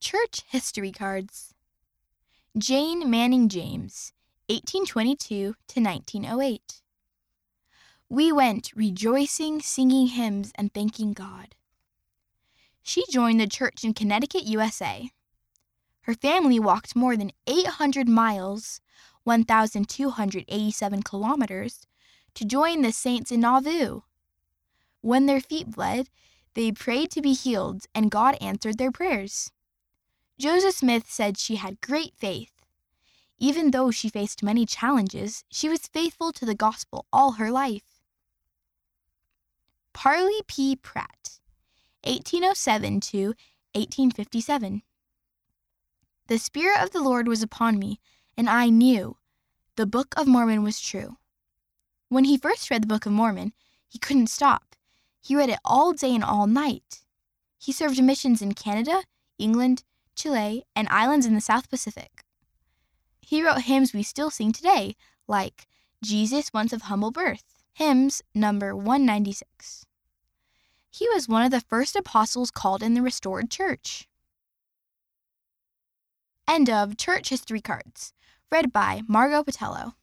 Church History Cards Jane Manning James, 1822 to 1908. We went rejoicing, singing hymns, and thanking God. She joined the church in Connecticut, USA. Her family walked more than 800 miles, 1,287 kilometers, to join the saints in Nauvoo. When their feet bled, they prayed to be healed, and God answered their prayers. Joseph Smith said she had great faith. Even though she faced many challenges, she was faithful to the gospel all her life. Parley P. Pratt, 1807 to 1857. The Spirit of the Lord was upon me, and I knew the Book of Mormon was true. When he first read the Book of Mormon, he couldn't stop. He read it all day and all night. He served missions in Canada, England, Chile, and islands in the South Pacific. He wrote hymns we still sing today, like Jesus Once of Humble Birth, hymns number 196. He was one of the first apostles called in the restored church. End of Church History Cards, read by Margot Patello.